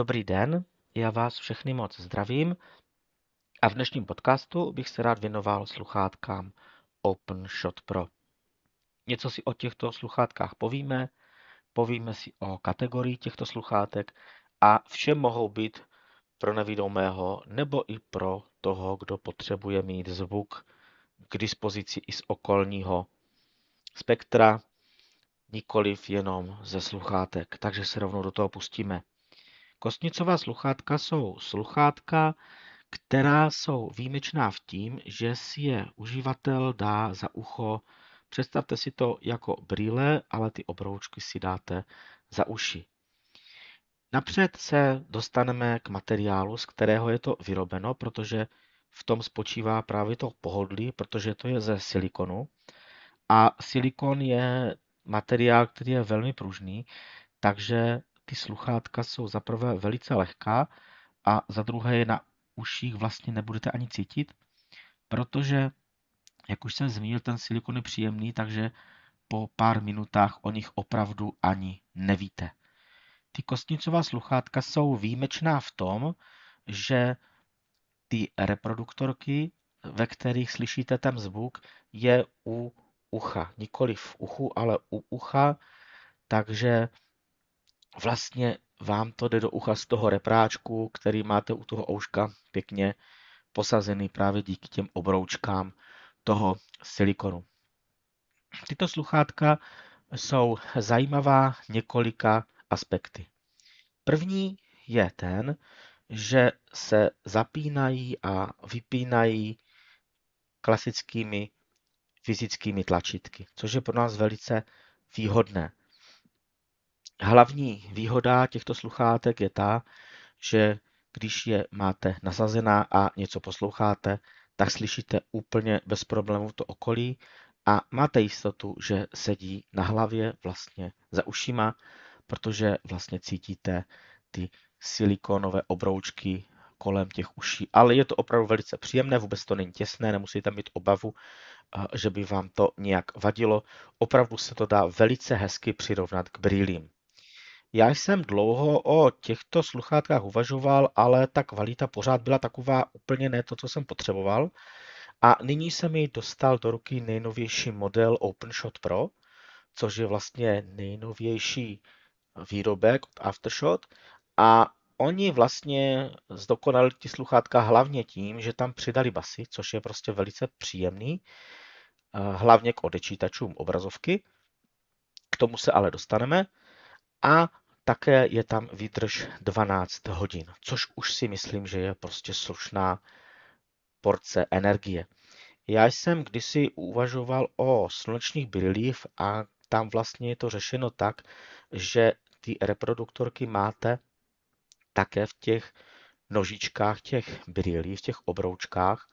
Dobrý den, já vás všechny moc zdravím a v dnešním podcastu bych se rád věnoval sluchátkám OpenShot Pro. Něco si o těchto sluchátkách povíme, povíme si o kategorii těchto sluchátek a vše mohou být pro nevidomého nebo i pro toho, kdo potřebuje mít zvuk k dispozici i z okolního spektra, nikoliv jenom ze sluchátek. Takže se rovnou do toho pustíme. Kostnicová sluchátka jsou sluchátka, která jsou výjimečná v tím, že si je uživatel dá za ucho. Představte si to jako brýle, ale ty obroučky si dáte za uši. Napřed se dostaneme k materiálu, z kterého je to vyrobeno, protože v tom spočívá právě to pohodlí, protože to je ze silikonu. A silikon je materiál, který je velmi pružný, takže ty sluchátka jsou za prvé velice lehká a za druhé je na uších vlastně nebudete ani cítit, protože, jak už jsem zmínil, ten silikon je příjemný, takže po pár minutách o nich opravdu ani nevíte. Ty kostnicová sluchátka jsou výjimečná v tom, že ty reproduktorky, ve kterých slyšíte ten zvuk, je u ucha. Nikoli v uchu, ale u ucha, takže vlastně vám to jde do ucha z toho repráčku, který máte u toho ouška pěkně posazený právě díky těm obroučkám toho silikonu. Tyto sluchátka jsou zajímavá několika aspekty. První je ten, že se zapínají a vypínají klasickými fyzickými tlačítky, což je pro nás velice výhodné. Hlavní výhoda těchto sluchátek je ta, že když je máte nasazená a něco posloucháte, tak slyšíte úplně bez problémů to okolí a máte jistotu, že sedí na hlavě vlastně za ušima, protože vlastně cítíte ty silikonové obroučky kolem těch uší. Ale je to opravdu velice příjemné, vůbec to není těsné, nemusíte mít obavu, že by vám to nějak vadilo. Opravdu se to dá velice hezky přirovnat k brýlím. Já jsem dlouho o těchto sluchátkách uvažoval, ale ta kvalita pořád byla taková úplně ne to, co jsem potřeboval. A nyní se mi dostal do ruky nejnovější model OpenShot Pro, což je vlastně nejnovější výrobek od Aftershot. A oni vlastně zdokonali ty sluchátka hlavně tím, že tam přidali basy, což je prostě velice příjemný, eh, hlavně k odečítačům obrazovky. K tomu se ale dostaneme. A také je tam výdrž 12 hodin, což už si myslím, že je prostě slušná porce energie. Já jsem kdysi uvažoval o slunečních brýlích a tam vlastně je to řešeno tak, že ty reproduktorky máte také v těch nožičkách těch brýlí, v těch obroučkách,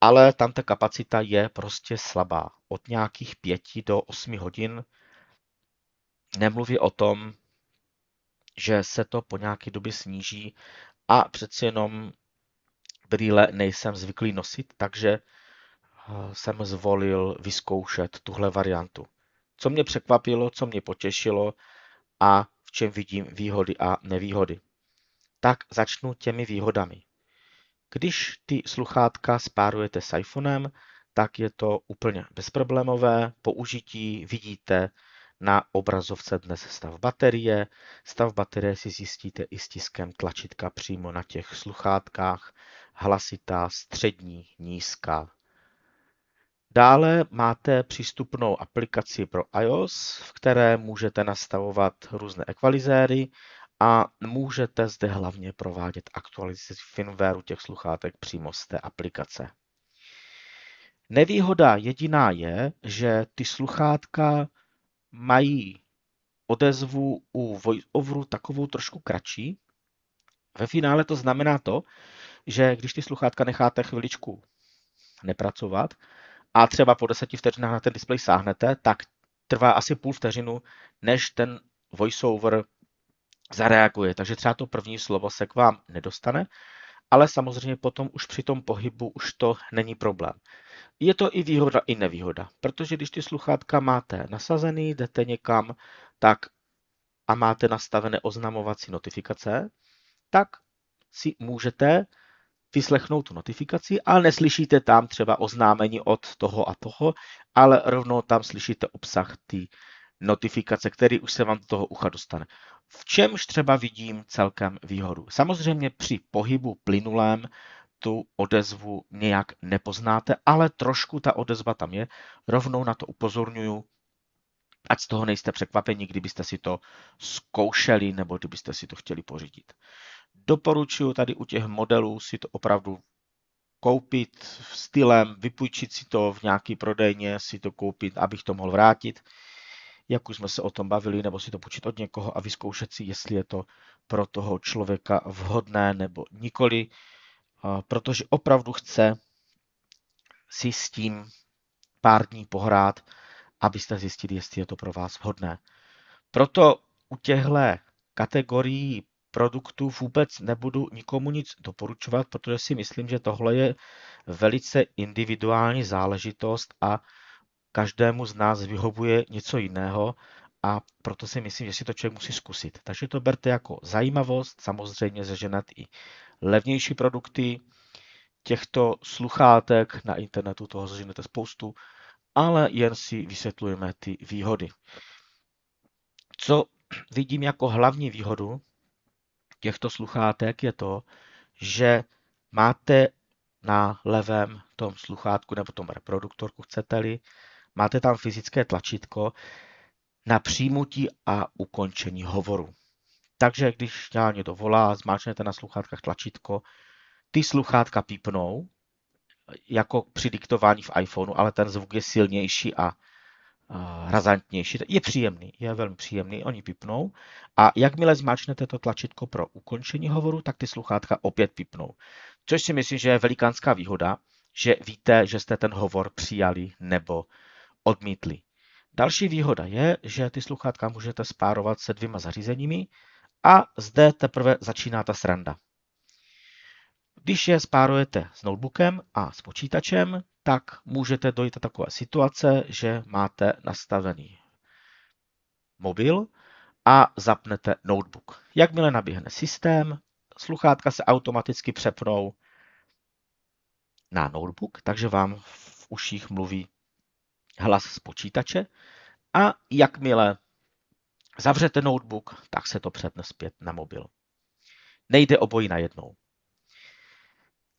ale tam ta kapacita je prostě slabá. Od nějakých 5 do 8 hodin nemluví o tom, že se to po nějaké době sníží a přeci jenom brýle nejsem zvyklý nosit, takže eh, jsem zvolil vyzkoušet tuhle variantu. Co mě překvapilo, co mě potěšilo a v čem vidím výhody a nevýhody. Tak začnu těmi výhodami. Když ty sluchátka spárujete s iPhonem, tak je to úplně bezproblémové. Použití vidíte na obrazovce dnes stav baterie. Stav baterie si zjistíte i stiskem tlačítka přímo na těch sluchátkách. Hlasitá, střední, nízká. Dále máte přístupnou aplikaci pro iOS, v které můžete nastavovat různé ekvalizéry a můžete zde hlavně provádět aktualizaci firmwareu těch sluchátek přímo z té aplikace. Nevýhoda jediná je, že ty sluchátka mají odezvu u voiceoveru takovou trošku kratší. Ve finále to znamená to, že když ty sluchátka necháte chviličku nepracovat a třeba po deseti vteřinách na ten displej sáhnete, tak trvá asi půl vteřinu, než ten voiceover zareaguje. Takže třeba to první slovo se k vám nedostane, ale samozřejmě potom už při tom pohybu už to není problém. Je to i výhoda, i nevýhoda, protože když ty sluchátka máte nasazený, jdete někam, tak a máte nastavené oznamovací notifikace, tak si můžete vyslechnout tu notifikaci, ale neslyšíte tam třeba oznámení od toho a toho, ale rovnou tam slyšíte obsah ty notifikace, který už se vám do toho ucha dostane. V čemž třeba vidím celkem výhodu. Samozřejmě při pohybu plynulém tu odezvu nějak nepoznáte, ale trošku ta odezva tam je. Rovnou na to upozorňuju, ať z toho nejste překvapeni, kdybyste si to zkoušeli nebo kdybyste si to chtěli pořídit. Doporučuji tady u těch modelů si to opravdu koupit stylem, vypůjčit si to v nějaký prodejně, si to koupit, abych to mohl vrátit, jak už jsme se o tom bavili, nebo si to půjčit od někoho a vyzkoušet si, jestli je to pro toho člověka vhodné nebo nikoli, protože opravdu chce si s tím pár dní pohrát, abyste zjistili, jestli je to pro vás vhodné. Proto u těchto kategorií produktů vůbec nebudu nikomu nic doporučovat, protože si myslím, že tohle je velice individuální záležitost a každému z nás vyhovuje něco jiného a proto si myslím, že si to člověk musí zkusit. Takže to berte jako zajímavost, samozřejmě zeženat i levnější produkty. Těchto sluchátek na internetu toho zeženete spoustu, ale jen si vysvětlujeme ty výhody. Co vidím jako hlavní výhodu těchto sluchátek je to, že máte na levém tom sluchátku nebo tom reproduktorku, chcete-li, máte tam fyzické tlačítko na přijmutí a ukončení hovoru. Takže když někdo volá, zmáčknete na sluchátkách tlačítko, ty sluchátka pípnou, jako při diktování v iPhoneu, ale ten zvuk je silnější a razantnější. Je příjemný, je velmi příjemný, oni pipnou a jakmile zmáčknete to tlačítko pro ukončení hovoru, tak ty sluchátka opět pipnou. Což si myslím, že je velikánská výhoda, že víte, že jste ten hovor přijali nebo odmítli. Další výhoda je, že ty sluchátka můžete spárovat se dvěma zařízeními a zde teprve začíná ta sranda. Když je spárujete s notebookem a s počítačem, tak můžete dojít do takové situace, že máte nastavený mobil a zapnete notebook. Jakmile naběhne systém, sluchátka se automaticky přepnou na notebook, takže vám v uších mluví hlas z počítače a jakmile zavřete notebook, tak se to přepne zpět na mobil. Nejde obojí najednou.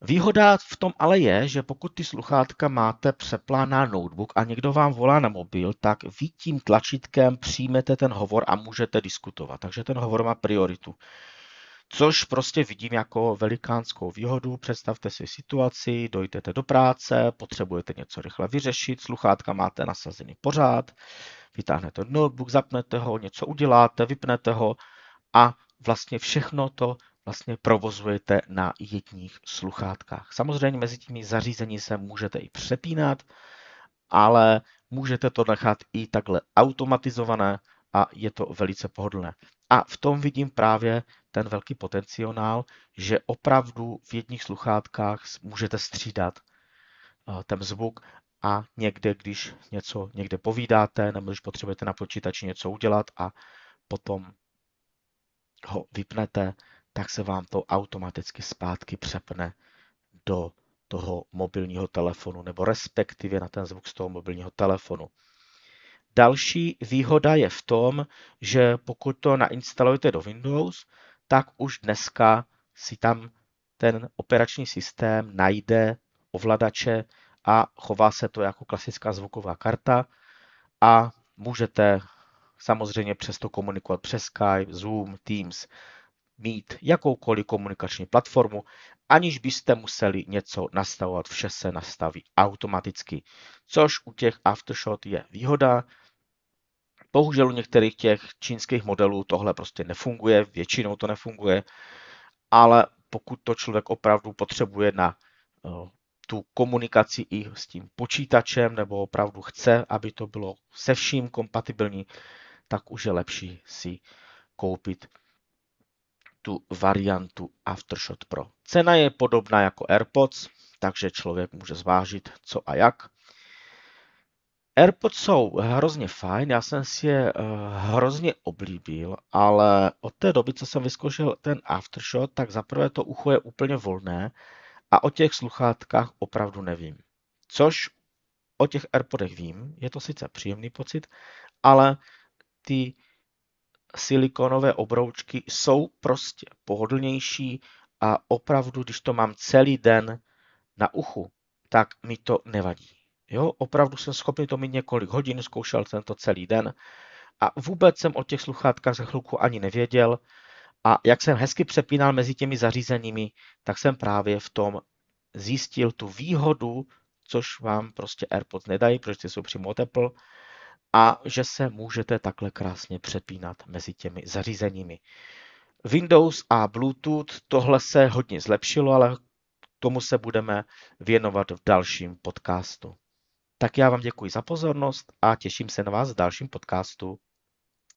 Výhoda v tom ale je, že pokud ty sluchátka máte přeplá na notebook a někdo vám volá na mobil, tak vy tím tlačítkem přijmete ten hovor a můžete diskutovat. Takže ten hovor má prioritu. Což prostě vidím jako velikánskou výhodu. Představte si situaci, dojdete do práce, potřebujete něco rychle vyřešit, sluchátka máte nasazený pořád, vytáhnete notebook, zapnete ho, něco uděláte, vypnete ho a vlastně všechno to vlastně provozujete na jedních sluchátkách. Samozřejmě mezi těmi zařízení se můžete i přepínat, ale můžete to nechat i takhle automatizované a je to velice pohodlné. A v tom vidím právě ten velký potenciál, že opravdu v jedních sluchátkách můžete střídat eh, ten zvuk a někde, když něco někde povídáte, nebo když potřebujete na počítači něco udělat a potom ho vypnete, tak se vám to automaticky zpátky přepne do toho mobilního telefonu, nebo respektive na ten zvuk z toho mobilního telefonu. Další výhoda je v tom, že pokud to nainstalujete do Windows, tak už dneska si tam ten operační systém najde ovladače a chová se to jako klasická zvuková karta a můžete samozřejmě přesto komunikovat přes Skype, Zoom, Teams, mít jakoukoliv komunikační platformu, aniž byste museli něco nastavovat, vše se nastaví automaticky, což u těch Aftershot je výhoda. Bohužel u některých těch čínských modelů tohle prostě nefunguje, většinou to nefunguje, ale pokud to člověk opravdu potřebuje na eh, tu komunikaci i s tím počítačem, nebo opravdu chce, aby to bylo se vším kompatibilní, tak už je lepší si koupit tu variantu Aftershot Pro. Cena je podobná jako AirPods, takže člověk může zvážit co a jak. AirPods jsou hrozně fajn, já jsem si je uh, hrozně oblíbil, ale od té doby, co jsem vyzkoušel ten Aftershot, tak zaprvé to ucho je úplně volné a o těch sluchátkách opravdu nevím. Což o těch AirPodech vím, je to sice příjemný pocit, ale ty silikonové obroučky jsou prostě pohodlnější a opravdu, když to mám celý den na uchu, tak mi to nevadí. Jo, opravdu jsem schopný to mít několik hodin, zkoušel jsem to celý den a vůbec jsem o těch sluchátkách za chvilku ani nevěděl. A jak jsem hezky přepínal mezi těmi zařízeními, tak jsem právě v tom zjistil tu výhodu, což vám prostě AirPods nedají, protože jsou přímo od Apple, a že se můžete takhle krásně přepínat mezi těmi zařízeními. Windows a Bluetooth, tohle se hodně zlepšilo, ale tomu se budeme věnovat v dalším podcastu. Tak já vám děkuji za pozornost a těším se na vás v dalším podcastu.